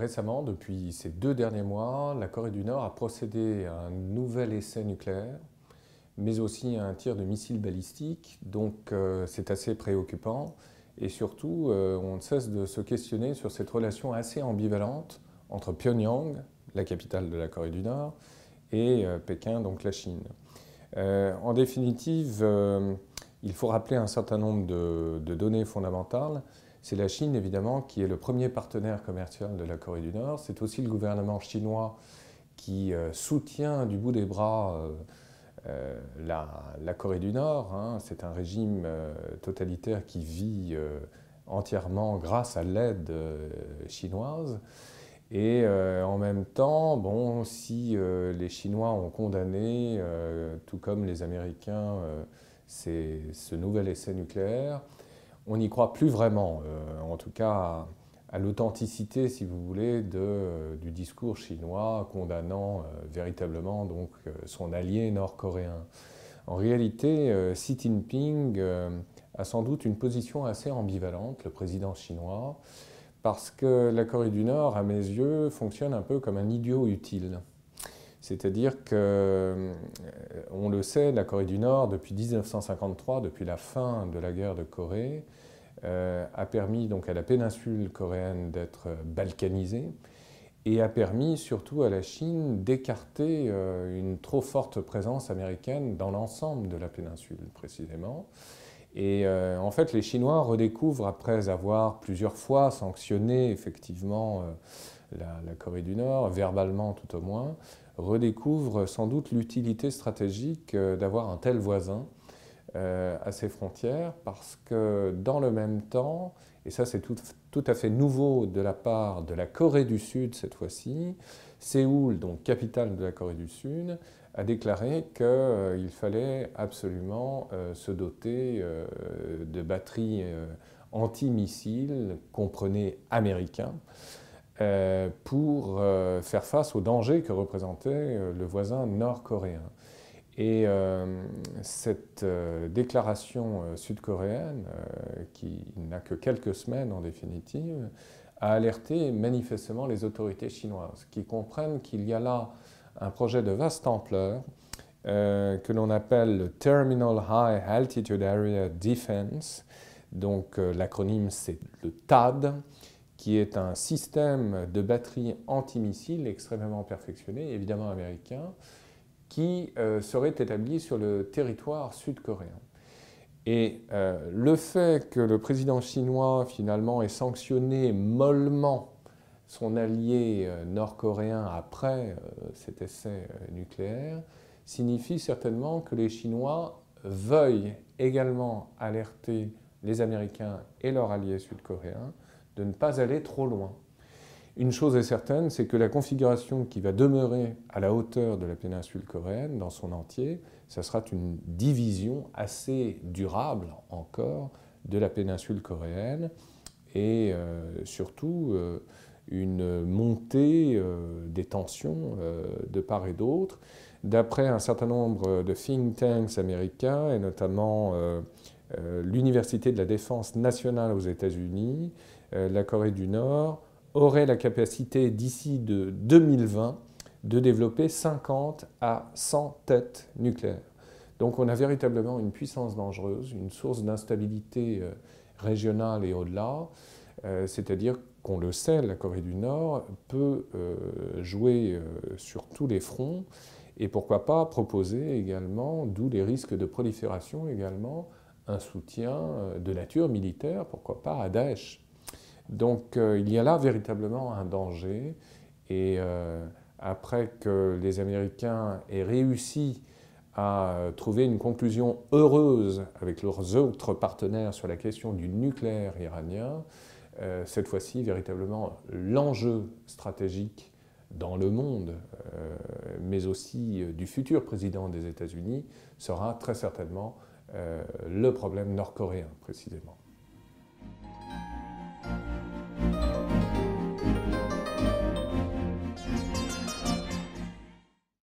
euh, récemment, depuis ces deux derniers mois, la Corée du Nord a procédé à un nouvel essai nucléaire, mais aussi à un tir de missiles balistiques. Donc, euh, c'est assez préoccupant. Et surtout, euh, on ne cesse de se questionner sur cette relation assez ambivalente entre Pyongyang, la capitale de la Corée du Nord, et Pékin, donc la Chine. en définitive, il faut rappeler un certain nombre de données fondamentales. C'est la Chine, évidemment, qui est le premier partenaire commercial de la Corée du Nord. C'est aussi le gouvernement chinois qui euh, soutient du bout des bras euh, euh, la, Corée du Nord. Hein. C'est un régime totalitaire qui vit entièrement grâce à l'aide chinoise. Et en même temps, bon, si les Chinois ont condamné, tout comme les Américains, ce nouvel essai nucléaire, on n'y croit plus vraiment, euh, en tout cas à, l'authenticité, si vous voulez, euh, du discours chinois condamnant euh, véritablement donc, son allié nord-coréen. En réalité, Xi Jinping a sans doute une position assez ambivalente, le président chinois, parce que la Corée du Nord, à mes yeux, fonctionne un peu comme un idiot utile. C'est-à-dire que, on le sait, la Corée du Nord, depuis 1953, depuis la fin de la guerre de Corée, euh, a permis donc à la péninsule coréenne d'être balkanisée et a permis surtout à la Chine d'écarter euh, une trop forte présence américaine dans l'ensemble de la péninsule précisément. Et euh, en fait, les Chinois redécouvrent, après avoir plusieurs fois sanctionné effectivement la, Corée du Nord, verbalement tout au moins, redécouvrent sans doute l'utilité stratégique d'avoir un tel voisin euh, à ses frontières parce que dans le même temps, et ça c'est tout, à fait nouveau de la part de la Corée du Sud cette fois-ci, Séoul, donc capitale de la Corée du Sud, a déclaré qu'il euh, fallait absolument euh, se doter de batteries antimissiles, comprenez américains, pour faire face aux dangers que représentait le voisin nord-coréen. Et euh, cette euh, déclaration euh, sud-coréenne, qui n'a que quelques semaines en définitive, a alerté manifestement les autorités chinoises, qui comprennent qu'il y a là un projet de vaste ampleur que l'on appelle le Terminal High Altitude Area Defense. Donc l'acronyme c'est le TAD, qui est un système de batterie antimissiles extrêmement perfectionné, évidemment américain, qui euh, serait établi sur le territoire sud-coréen. Et euh, le fait que le président chinois finalement ait sanctionné mollement son allié euh, nord-coréen après cet essai nucléaire signifie certainement que les Chinois veuillent également alerter les Américains et leurs alliés sud-coréens de ne pas aller trop loin. Une chose est certaine, c'est que la configuration qui va demeurer à la hauteur de la péninsule coréenne dans son entier, ça sera une division assez durable encore de la péninsule coréenne et euh, surtout euh, une montée euh, des tensions de part et d'autre. D'après un certain nombre de think tanks américains et notamment l'Université de la défense nationale aux États-Unis, la Corée du Nord aurait la capacité d'ici de 2020 de développer 50 à 100 têtes nucléaires. Donc on a véritablement une puissance dangereuse, une source d'instabilité euh, régionale et au-delà, euh, c'est-à-dire qu'on le sait, la Corée du Nord peut euh, jouer sur tous les fronts et pourquoi pas proposer également, d'où les risques de prolifération également, un soutien de nature militaire, pourquoi pas à Daesh. Donc euh, il y a là véritablement un danger. Et euh, après que les Américains aient réussi à trouver une conclusion heureuse avec leurs autres partenaires sur la question du nucléaire iranien, euh, cette fois-ci, véritablement, l'enjeu stratégique dans le monde, mais aussi du futur président des États-Unis, sera très certainement le problème nord-coréen, précisément.